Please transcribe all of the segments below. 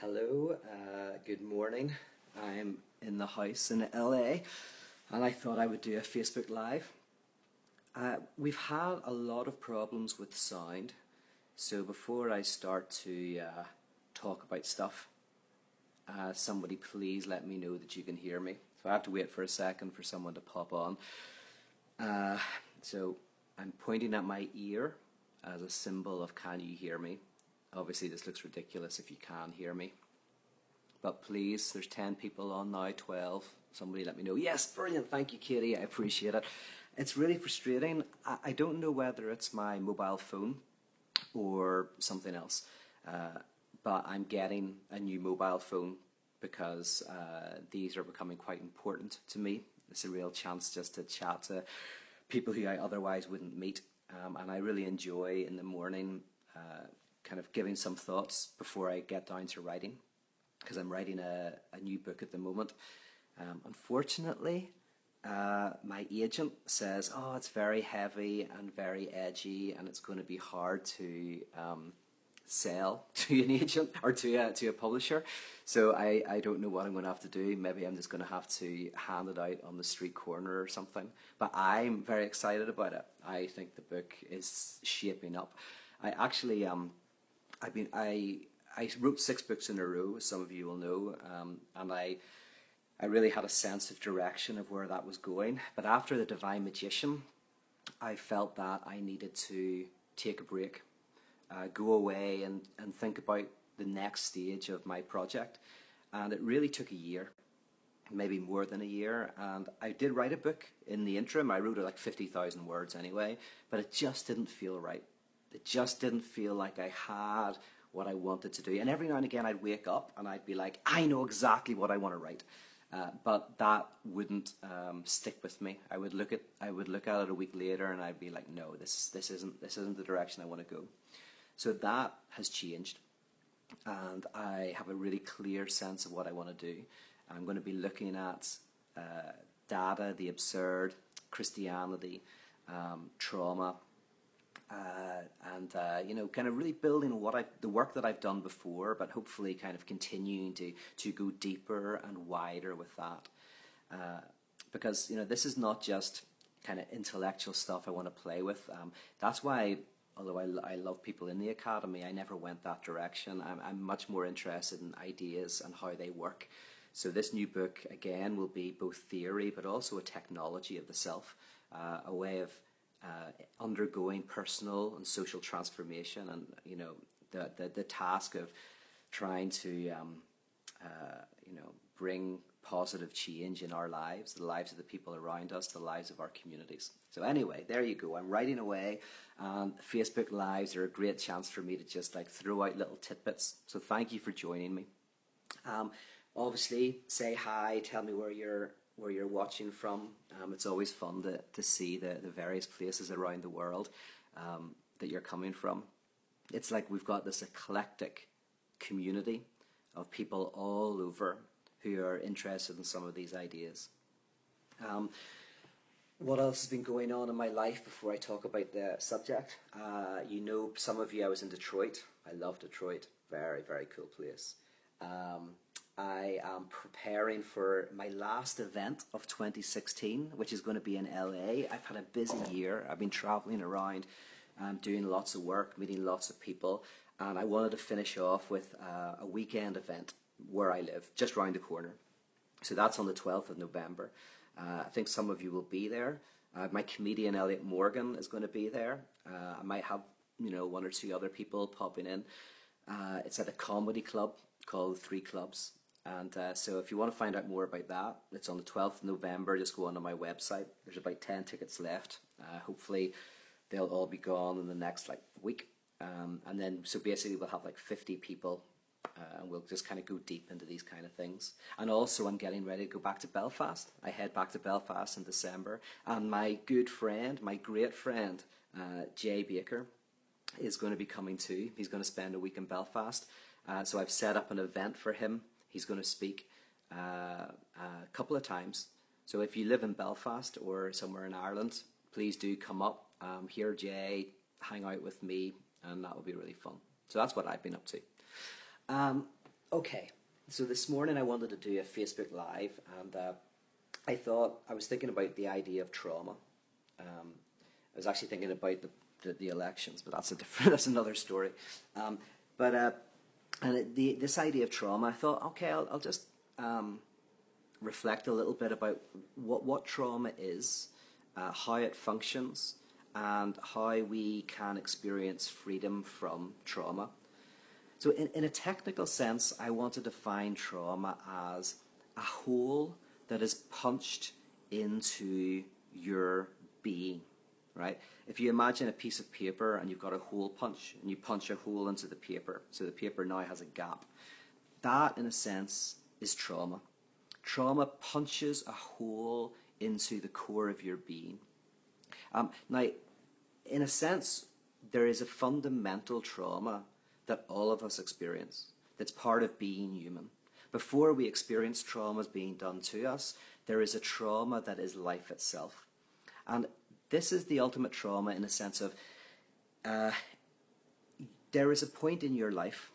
Hello, uh, good morning. I'm in the house in LA and I thought I would do a Facebook Live. Uh, we've had a lot of problems with sound, so before I start to uh, talk about stuff, uh, somebody please let me know that you can hear me. So I have to wait for a second for someone to pop on. Uh, so I'm pointing at my ear as a symbol of can you hear me? Obviously, this looks ridiculous if you can hear me. But please, there's 10 people on now, 12. Somebody let me know. Yes, brilliant. Thank you, Katie. I appreciate it. It's really frustrating. I, don't know whether it's my mobile phone or something else. Uh, but I'm getting a new mobile phone because uh, these are becoming quite important to me. It's a real chance just to chat to people who I otherwise wouldn't meet. Um, and I really enjoy in the morning uh, kind of giving some thoughts before I get down to writing, because I'm writing a, a new book at the moment. Um, unfortunately, uh, my agent says, "Oh, it's very heavy and very edgy, and it's going to be hard to um, sell to an agent or to a, to a publisher." So I, I don't know what I'm going to have to do. Maybe I'm just going to have to hand it out on the street corner or something. But I'm very excited about it. I think the book is shaping up. I actually um I've been I I wrote six books in a row, as some of you will know, um, and I I really had a sense of direction of where that was going. But after the Divine Magician, I felt that I needed to take a break, uh, go away, and and think about the next stage of my project. And it really took a year, maybe more than a year. And I did write a book in the interim. I wrote it like fifty thousand words anyway, but it just didn't feel right. It just didn't feel like I had what I wanted to do. And every now and again, I'd wake up and I'd be like, I know exactly what I want to write. Uh, but that wouldn't um, stick with me. I would look at I would look at it a week later and I'd be like, no, this this isn't this isn't the direction I want to go. So that has changed, and I have a really clear sense of what I want to do. I'm going to be looking at uh, data, the absurd, Christianity, um, trauma, uh, and uh, you know, kind of really building what I the work that I've done before, but hopefully, kind of continuing to to go deeper and wider with that, uh, because you know, this is not just kind of intellectual stuff I want to play with. Um, that's why, although I, I love people in the academy, I never went that direction. I'm, I'm much more interested in ideas and how they work. So this new book again will be both theory, but also a technology of the self, uh, a way of uh, undergoing personal and social transformation, and you know the the, the task of trying to um, uh, you know bring positive change in our lives, the lives of the people around us, the lives of our communities. So anyway, there you go. I'm writing away. Um, Facebook Lives are a great chance for me to just like throw out little tidbits. So thank you for joining me. Um, obviously, say hi. Tell me where you're where you're watching from. Um, it's always fun to, to see the, the various places around the world um, that you're coming from. It's like we've got this eclectic community of people all over who are interested in some of these ideas. Um, what else has been going on in my life before I talk about the subject? Uh, you know, some of you, I was in Detroit. I love Detroit. Very, very cool place. Um, I am preparing for my last event of 2016, which is going to be in LA. I've had a busy year. I've been traveling around, um, doing lots of work, meeting lots of people, and I wanted to finish off with uh, a weekend event where I live, just round the corner. So that's on the 12th of November. Uh, I think some of you will be there. Uh, my comedian Elliot Morgan is going to be there. Uh, I might have you know one or two other people popping in. Uh, it's at a comedy club called Three Clubs and uh, so if you want to find out more about that, it's on the 12th of November. Just go onto my website. There's about 10 tickets left. Uh, hopefully they'll all be gone in the next like week. Um, and then, so basically we'll have like 50 people uh, and we'll just kind of go deep into these kind of things. And also I'm getting ready to go back to Belfast. I head back to Belfast in December. And my good friend, my great friend, uh, Jay Bakker, is going to be coming too. He's going to spend a week in Belfast. Uh, so I've set up an event for him He's going to speak uh, a couple of times. So if you live in Belfast or somewhere in Ireland, please do come up, um, hear Jay, hang out with me, and that will be really fun. So that's what I've been up to. Um, Okay, so this morning I wanted to do a Facebook Live, and uh, I thought I was thinking about the idea of trauma. Um, I was actually thinking about the, the, the, elections, but that's a different, that's another story. Um, but uh, and it, the, this idea of trauma, I thought, okay, I'll, I'll just um, reflect a little bit about what what trauma is, uh, how it functions, and how we can experience freedom from trauma. So, in, in a technical sense, I want to define trauma as a hole that is punched into your being, right? If you imagine a piece of paper and you've got a hole punch and you punch a hole into the paper, so the paper now has a gap, that, in a sense, is trauma. Trauma punches a hole into the core of your being. Um, now, in a sense, there is a fundamental trauma that all of us experience. That's part of being human. Before we experience traumas being done to us, there is a trauma that is life itself. And this is the ultimate trauma in a sense of uh, there is a point in your life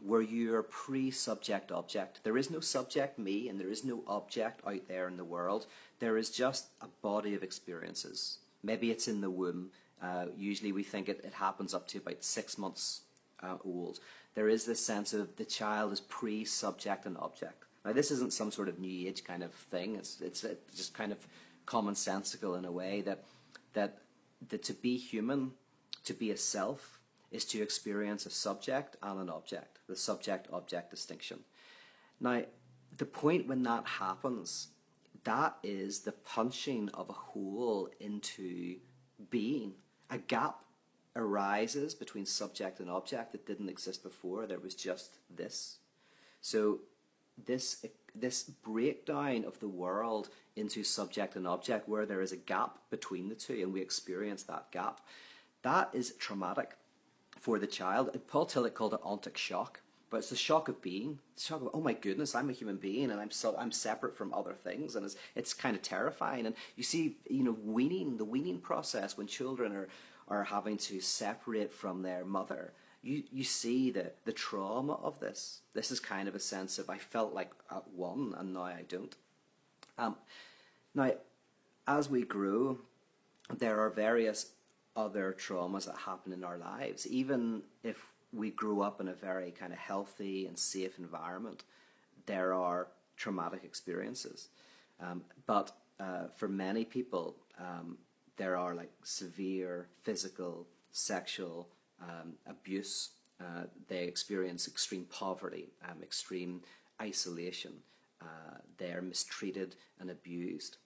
where you are pre subject object. There is no subject me and there is no object out there in the world. There is just a body of experiences. Maybe it's in the womb. Uh, usually we think it, it happens up to about six months uh, old, there is this sense of the child is pre-subject and object. Now, this isn't some sort of new age kind of thing. It's it's, it's just kind of commonsensical in a way that that that to be human, to be a self, is to experience a subject and an object. The subject-object distinction. Now, the point when that happens, that is the punching of a hole into being, a gap arises between subject and object that didn't exist before. There was just this. So this this breakdown of the world into subject and object where there is a gap between the two and we experience that gap that is traumatic for the child. Paul tillich called it ontic shock but it's the shock of being. Shock of oh my goodness i'm a human being and i'm so i'm separate from other things and it's it's kind of terrifying. And you see you know weaning the weaning process when children are are having to separate from their mother, you, you see the, the trauma of this. This is kind of a sense of I felt like at one and now I don't. Um, now, as we grow, there are various other traumas that happen in our lives. Even if we grew up in a very kind of healthy and safe environment, there are traumatic experiences. Um, but uh, for many people, um, there are like severe physical, sexual um, abuse. Uh, they experience extreme poverty, um, extreme isolation. Uh, they are mistreated and abused.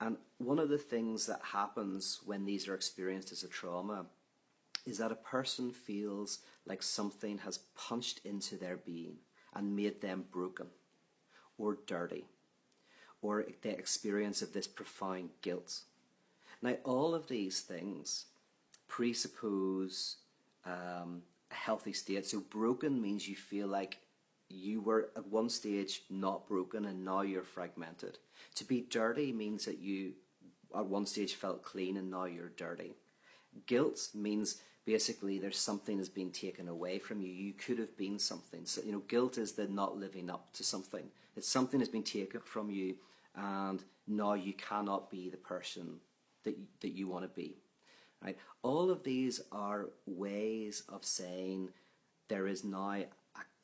And one of the things that happens when these are experienced as a trauma is that a person feels like something has punched into their being and made them broken or dirty, or the experience of this profound guilt now, all of these things presuppose um, a healthy state. So, broken means you feel like you were at one stage not broken and now you're fragmented. To be dirty means that you at one stage felt clean and now you're dirty. Guilt means basically there's something has been taken away from you. You could have been something. So, you know, guilt is the not living up to something. It's something has been taken from you and now you cannot be the person that, that you want to be. Right? All of these are ways of saying there is now a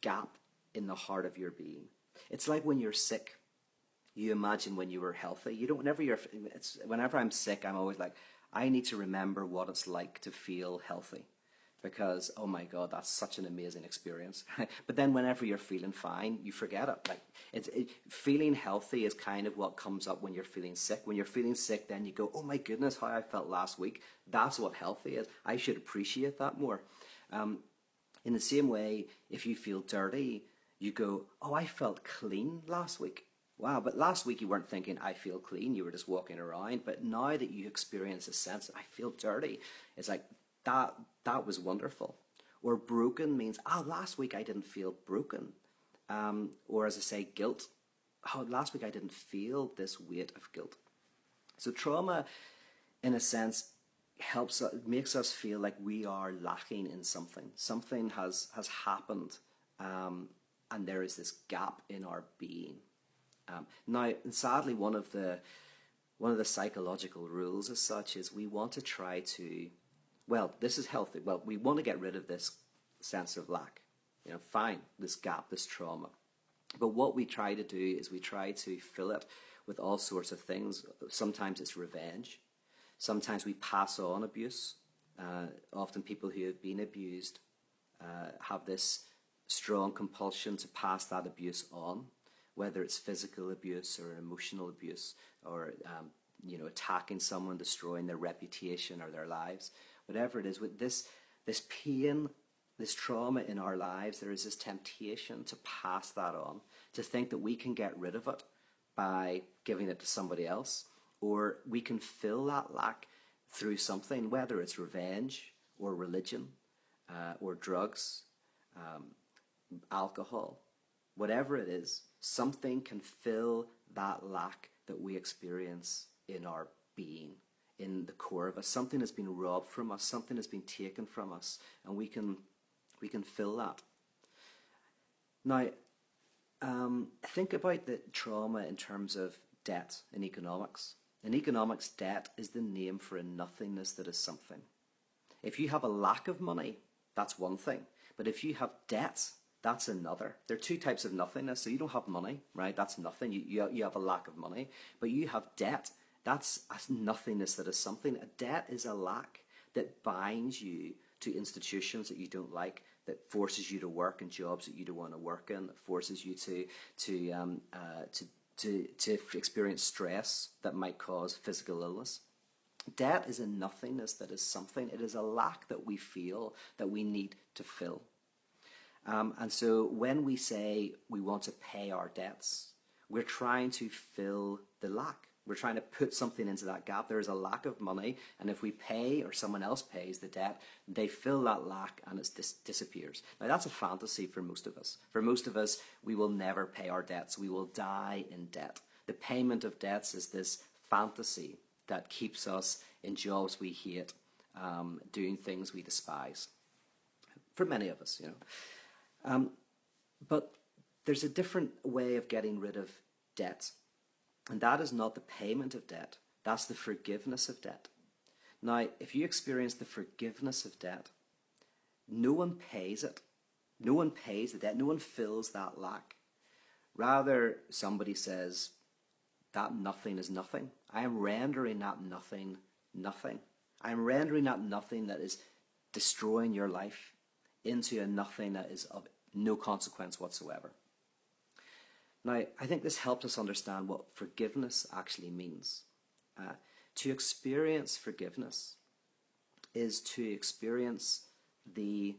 gap in the heart of your being. It's like when you're sick. You imagine when you were healthy. You don't. Whenever you're. It's whenever I'm sick, I'm always like, I need to remember what it's like to feel healthy because oh my god that's such an amazing experience. But then whenever you're feeling fine you forget it. Like it's it, feeling healthy is kind of what comes up when you're feeling sick. When you're feeling sick then you go oh my goodness how i felt last week. That's what healthy is. I should appreciate that more. Um, in the same way if you feel dirty you go oh i felt clean last week. Wow but last week you weren't thinking i feel clean. You were just walking around. But now that you experience a sense i feel dirty it's like that that was wonderful. Or broken means, oh, last week I didn't feel broken. Um, or as I say, guilt. Oh, last week I didn't feel this weight of guilt. So trauma, in a sense, helps makes us feel like we are lacking in something. Something has has happened, um, and there is this gap in our being. Um, now, sadly, one of the one of the psychological rules as such is we want to try to, well, this is healthy. Well, we want to get rid of this sense of lack. You know, fine, this gap, this trauma. But what we try to do is we try to fill it with all sorts of things. Sometimes it's revenge. Sometimes we pass on abuse. Uh, often people who have been abused uh, have this strong compulsion to pass that abuse on, whether it's physical abuse or emotional abuse or um, you know attacking someone, destroying their reputation or their lives, whatever it is. With this this pain, this trauma in our lives, there is this temptation to pass that on, to think that we can get rid of it by giving it to somebody else, or we can fill that lack through something, whether it's revenge or religion uh, or drugs, um, alcohol, whatever it is, something can fill that lack that we experience in our being, in the core of us. Something has been robbed from us, something has been taken from us, and we can, we can fill that. Now, um, think about the trauma in terms of debt in economics. In economics, debt is the name for a nothingness that is something. If you have a lack of money, that's one thing. But if you have debt, that's another. There are two types of nothingness. So you don't have money, right? That's nothing. You, you, you have a lack of money. But you have debt. That's a nothingness that is something. A debt is a lack that binds you to institutions that you don't like, that forces you to work in jobs that you don't want to work in, that forces you to to um, uh, to to, to experience stress that might cause physical illness. Debt is a nothingness that is something. It is a lack that we feel that we need to fill. Um, and so when we say we want to pay our debts, we're trying to fill the lack. We're trying to put something into that gap. There is a lack of money, and if we pay or someone else pays the debt, they fill that lack and it dis- disappears. Now, that's a fantasy for most of us. For most of us, we will never pay our debts. We will die in debt. The payment of debts is this fantasy that keeps us in jobs we hate, um, doing things we despise. For many of us, you know. Um, but there's a different way of getting rid of debt. And that is not the payment of debt, that's the forgiveness of debt. Now, if you experience the forgiveness of debt, no one pays it. No one pays the debt. No one fills that lack. Rather, somebody says, that nothing is nothing. I am rendering that nothing nothing. I am rendering that nothing that is destroying your life into a nothing that is of no consequence whatsoever. Now, I think this helps us understand what forgiveness actually means. Uh, to experience forgiveness is to experience the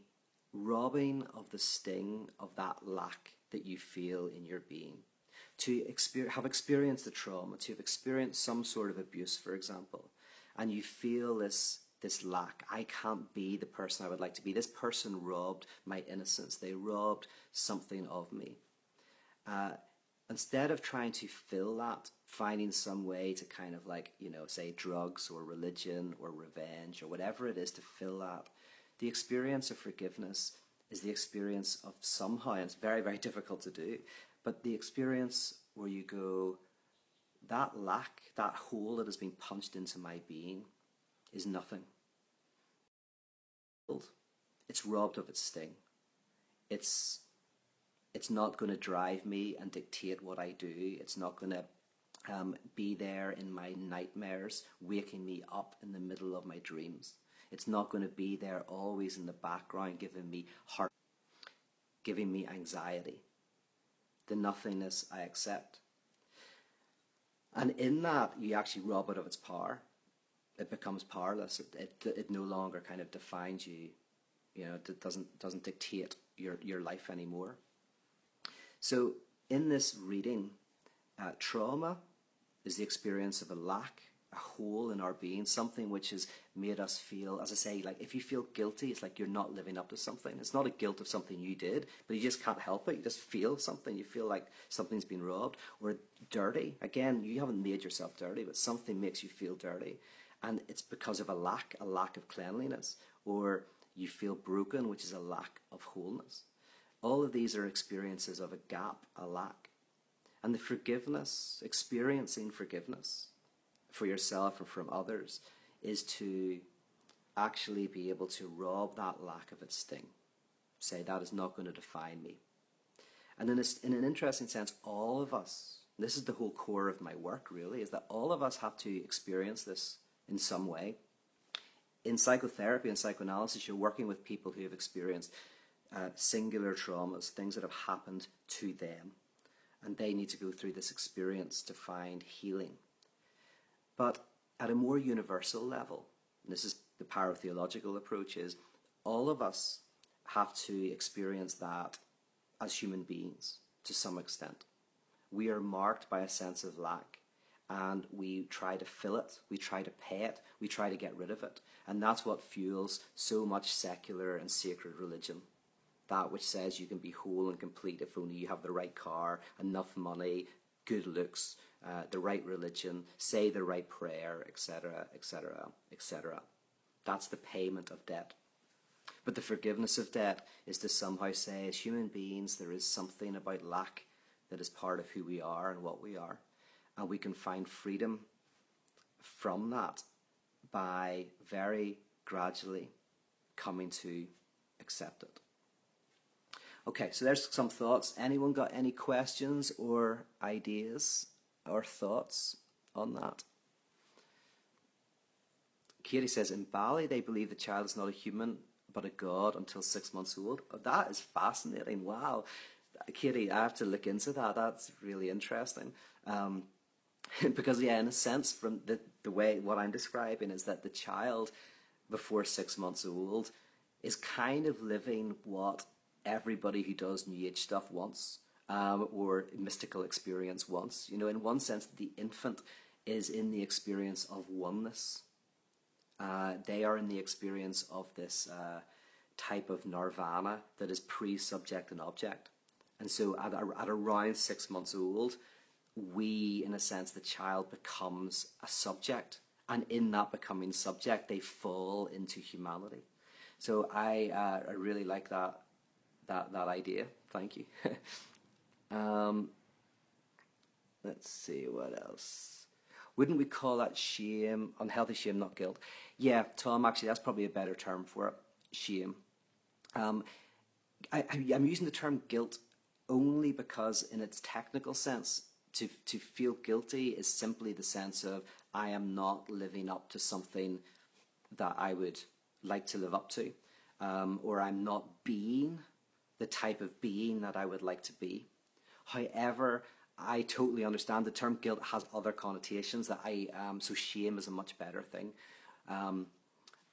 robbing of the sting of that lack that you feel in your being. To have experienced the trauma, to have experienced some sort of abuse, for example, and you feel this this lack. I can't be the person I would like to be. This person robbed my innocence. They robbed something of me. Uh, instead of trying to fill that, finding some way to kind of like, you know, say drugs or religion or revenge or whatever it is to fill that, the experience of forgiveness is the experience of somehow, and it's very, very difficult to do, but the experience where you go, that lack, that hole that has been punched into my being, is nothing. It's robbed of its sting. It's it's not going to drive me and dictate what I do. It's not going to um, be there in my nightmares, waking me up in the middle of my dreams. It's not going to be there always in the background, giving me heart, giving me anxiety. The nothingness I accept. And in that, you actually rob it of its power it becomes powerless. It, it, it no longer kind of defines you. You know, it doesn't doesn't dictate your your life anymore. So in this reading, uh, trauma is the experience of a lack, a hole in our being, something which has made us feel, as I say, like if you feel guilty, it's like you're not living up to something. It's not a guilt of something you did, but you just can't help it. You just feel something. You feel like something's been robbed. Or dirty. Again, you haven't made yourself dirty, but something makes you feel dirty and it's because of a lack, a lack of cleanliness, or you feel broken, which is a lack of wholeness. All of these are experiences of a gap, a lack. And the forgiveness, experiencing forgiveness for yourself and from others, is to actually be able to rob that lack of its sting. Say, that is not going to define me. And in, a, in an interesting sense, all of us, this is the whole core of my work really, is that all of us have to experience this in some way. In psychotherapy and psychoanalysis, you're working with people who have experienced uh, singular traumas, things that have happened to them, and they need to go through this experience to find healing. But at a more universal level, and this is the power pyrotheological approach, is all of us have to experience that as human beings to some extent. We are marked by a sense of lack and we try to fill it, we try to pay it, we try to get rid of it. And that's what fuels so much secular and sacred religion. That which says you can be whole and complete if only you have the right car, enough money, good looks, uh, the right religion, say the right prayer, etc., etc., etc. That's the payment of debt. But the forgiveness of debt is to somehow say, as human beings, there is something about lack that is part of who we are and what we are and we can find freedom from that by very gradually coming to accept it. Okay, so there's some thoughts. Anyone got any questions or ideas or thoughts on that? Katie says in Bali they believe the child is not a human but a god until six months old. Oh, that is fascinating. Wow. Katie, I have to look into that. That's really interesting. Um, because yeah, in a sense, from the the way what I'm describing is that the child before six months old is kind of living what everybody who does New Age stuff wants, um, or mystical experience wants. You know, in one sense, the infant is in the experience of oneness. Uh, they are in the experience of this uh, type of nirvana that is pre-subject and object. And so at, at around six months old, we, in a sense, the child becomes a subject, and in that becoming subject, they fall into humanity. So I, uh, I really like that that that idea. Thank you. um, let's see what else. Wouldn't we call that shame, unhealthy shame, not guilt? Yeah, Tom. Actually, that's probably a better term for it. Shame. Um, I, I'm using the term guilt only because, in its technical sense, to, to feel guilty is simply the sense of I am not living up to something that I would like to live up to, um, or I'm not being the type of being that I would like to be. However, I totally understand the term guilt has other connotations that I um, so shame is a much better thing. Um,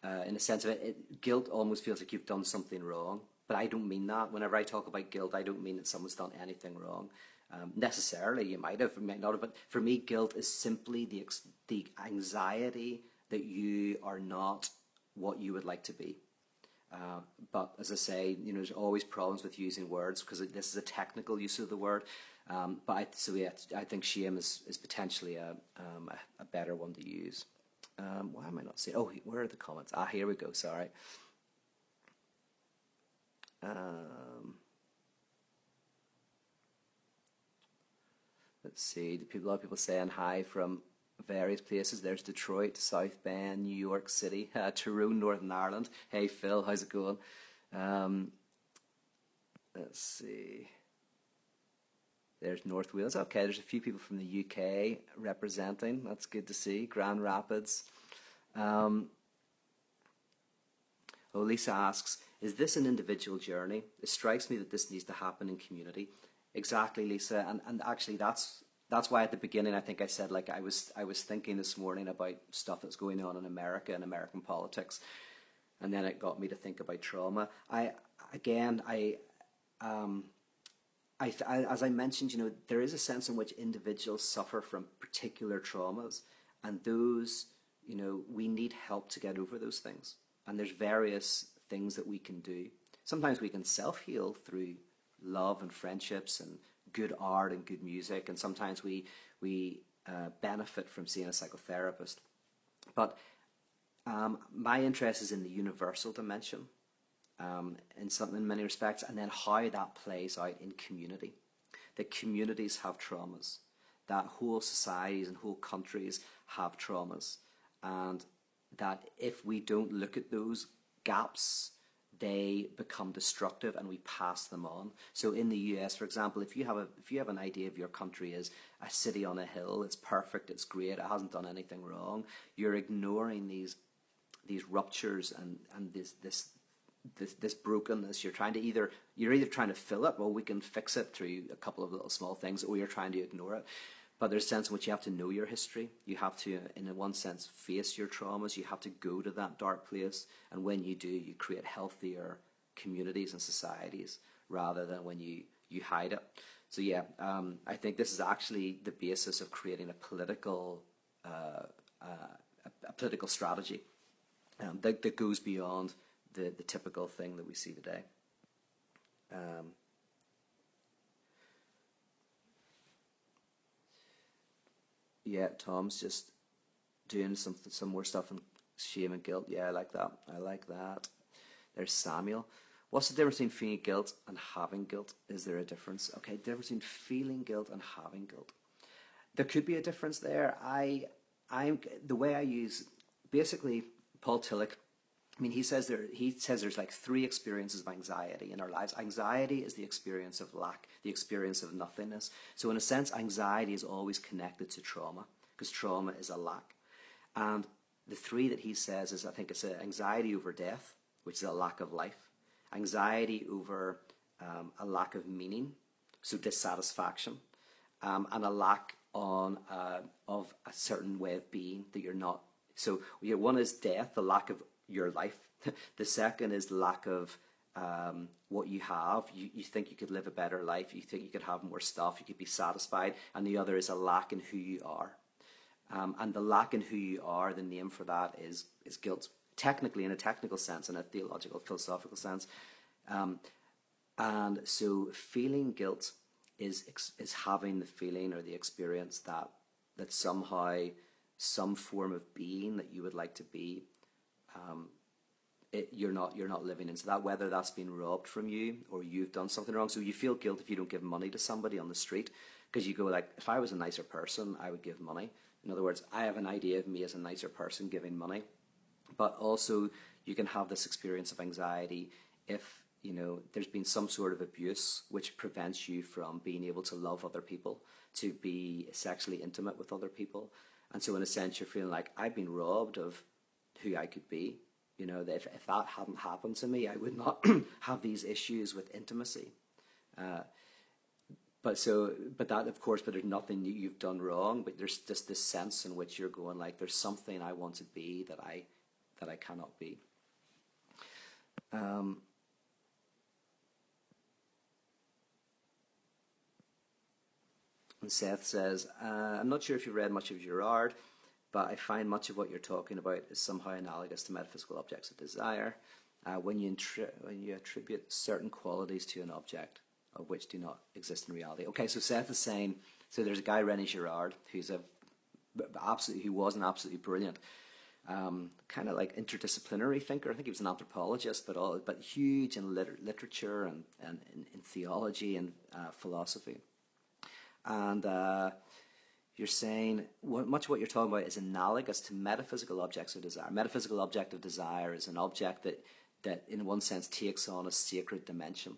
uh, in a sense of it, it, guilt almost feels like you've done something wrong, but I don't mean that. Whenever I talk about guilt, I don't mean that someone's done anything wrong. Um, necessarily, you might have, might not have, but for me, guilt is simply the the anxiety that you are not what you would like to be. Uh, but as I say, you know, there's always problems with using words because this is a technical use of the word. Um, but I, so yeah, I think shame is, is potentially a, um, a, a, better one to use. Um, why am I not seeing? Oh, where are the comments? Ah, here we go. Sorry. Um, Let's see. Do People, a lot of people saying hi from various places. There's Detroit, South Bend, New York City, uh, Tyrone, Northern Ireland. Hey Phil, how's it going? Um, let's see. There's North Wales. Okay, there's a few people from the UK representing. That's good to see. Grand Rapids. Um, oh, Lisa asks, is this an individual journey? It strikes me that this needs to happen in community. Exactly, Lisa, and and actually that's that's why at the beginning I think I said like I was I was thinking this morning about stuff that's going on in America and American politics, and then it got me to think about trauma. I again I. Um, I, I, as I mentioned, you know, there is a sense in which individuals suffer from particular traumas, and those, you know, we need help to get over those things. And there's various things that we can do. Sometimes we can self heal through love and friendships and good art and good music, and sometimes we we uh, benefit from seeing a psychotherapist. But um, my interest is in the universal dimension um, in something in many respects, and then how that plays out in community. That communities have traumas, that whole societies and whole countries have traumas, and that if we don't look at those gaps they become destructive and we pass them on. So in the US, for example, if you have a if you have an idea of your country as a city on a hill, it's perfect, it's great, it hasn't done anything wrong, you're ignoring these these ruptures and, and this this this, this brokenness you're trying to either you're either trying to fill it well we can fix it through a couple of little small things or you're trying to ignore it but there's a sense in which you have to know your history. You have to, in one sense, face your traumas. You have to go to that dark place. And when you do, you create healthier communities and societies rather than when you, you hide it. So, yeah, um, I think this is actually the basis of creating a political, uh, uh, a, political strategy um, that, that goes beyond the, the typical thing that we see today. Um, yeah, Tom's just doing some some more stuff on shame and guilt. Yeah, I like that. I like that. There's Samuel. What's the difference between feeling guilt and having guilt? Is there a difference? Okay, difference between feeling guilt and having guilt. There could be a difference there. I, I'm the way I use basically Paul Tillich I mean, he says there. He says there's like three experiences of anxiety in our lives. Anxiety is the experience of lack, the experience of nothingness. So, in a sense, anxiety is always connected to trauma because trauma is a lack. And the three that he says is, I think, it's anxiety over death, which is a lack of life. Anxiety over um, a lack of meaning, so dissatisfaction, um, and a lack on uh, of a certain way of being that you're not. So, one is death, the lack of your life. the second is lack of um, what you have. You, you think you could live a better life. You think you could have more stuff. You could be satisfied. And the other is a lack in who you are. Um, and the lack in who you are, the name for that is, is guilt. Technically, in a technical sense, in a theological, philosophical sense. Um, and so feeling guilt is, is having the feeling or the experience that, that somehow some form of being that you would like to be um, it, you're not you're not living into that. Whether that's been robbed from you or you've done something wrong, so you feel guilt if you don't give money to somebody on the street because you go like, if I was a nicer person, I would give money. In other words, I have an idea of me as a nicer person giving money, but also you can have this experience of anxiety if you know there's been some sort of abuse which prevents you from being able to love other people, to be sexually intimate with other people, and so in a sense you're feeling like I've been robbed of who I could be. You know, if, if that hadn't happened to me, I would not have these issues with intimacy. Uh, but so, but that of course, but there's nothing you've done wrong. But there's just this sense in which you're going like, there's something I want to be that I that I cannot be. Um, and Seth says, uh, I'm not sure if you've read much of Girard but I find much of what you're talking about is somehow analogous to metaphysical objects of desire. Uh, when, you intri- when you attribute certain qualities to an object of which do not exist in reality. Okay, so Seth is saying, so there's a guy, Rene Girard, who's a absolutely, who was an absolutely brilliant, um, kind of like interdisciplinary thinker. I think he was an anthropologist, but all, but huge in liter- literature and, and in, in theology and uh, philosophy. And uh, you're saying much of what you're talking about is analogous to metaphysical objects of desire. Metaphysical object of desire is an object that, that in one sense, takes on a sacred dimension.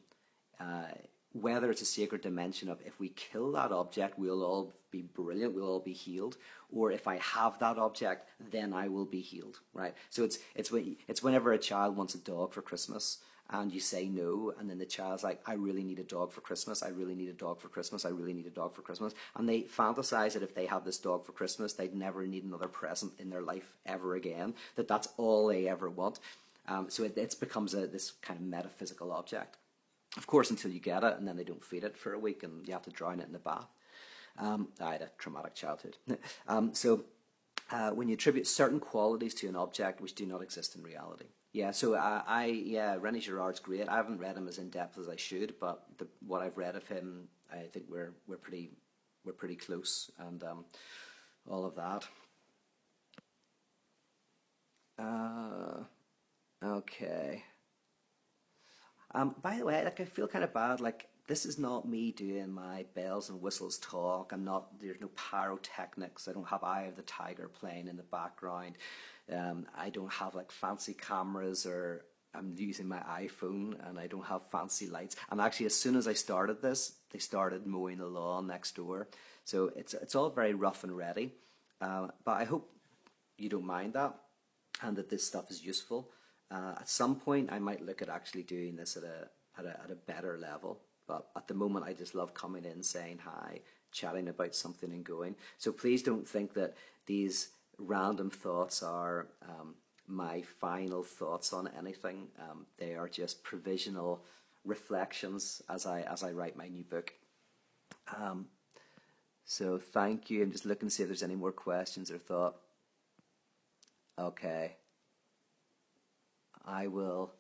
Uh, whether it's a sacred dimension of if we kill that object, we'll all be brilliant, we'll all be healed, or if I have that object, then I will be healed, right? So it's it's when, it's whenever a child wants a dog for Christmas, and you say no, and then the child's like, I really need a dog for Christmas, I really need a dog for Christmas, I really need a dog for Christmas. And they fantasize that if they have this dog for Christmas, they'd never need another present in their life ever again, that that's all they ever want. Um, so it, it becomes a, this kind of metaphysical object. Of course, until you get it, and then they don't feed it for a week, and you have to drown it in the bath. Um, I had a traumatic childhood. um, so uh, when you attribute certain qualities to an object which do not exist in reality. Yeah, so I, I yeah, Rene Girard's great. I haven't read him as in depth as I should, but the, what I've read of him, I think we're we're pretty we're pretty close, and um, all of that. Uh, okay. Um, by the way, like I feel kind of bad. Like this is not me doing my bells and whistles talk. I'm not. There's no pyrotechnics. I don't have Eye of the Tiger playing in the background. Um, I don't have like fancy cameras or I'm using my iPhone and I don't have fancy lights. And actually, as soon as I started this, they started mowing the lawn next door. So it's it's all very rough and ready. Uh, but I hope you don't mind that and that this stuff is useful. Uh, at some point, I might look at actually doing this at a, at a at a better level. But at the moment, I just love coming in, saying hi, chatting about something, and going. So please don't think that these random thoughts are um, my final thoughts on anything. Um, they are just provisional reflections as I as I write my new book. Um, so thank you. I'm just looking to see if there's any more questions or thought. Okay. I will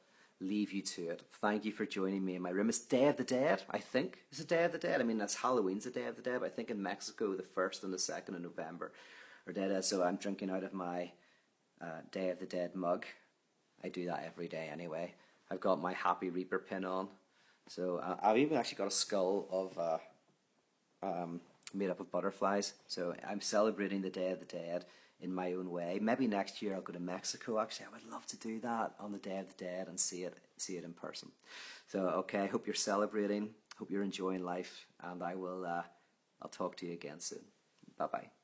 leave you to it. Thank you for joining me in my room. It's Day of the Dead, I think. It's a Day of the Dead. I mean, that's Halloween's a Day of the Dead, but I think in Mexico, the 1st and the 2nd of November are Dead. So I'm drinking out of my uh, Day of the Dead mug. I do that every day anyway. I've got my Happy Reaper pin on. So uh, I've even actually got a skull of uh, um, made up of butterflies. So I'm celebrating the Day of the Dead in my own way. Maybe next year I'll go to Mexico. Actually, I would love to do that on the Day of the Dead and see it see it in person. So okay, I hope you're celebrating. Hope you're enjoying life, and I will. Uh, I'll talk to you again soon. Bye bye.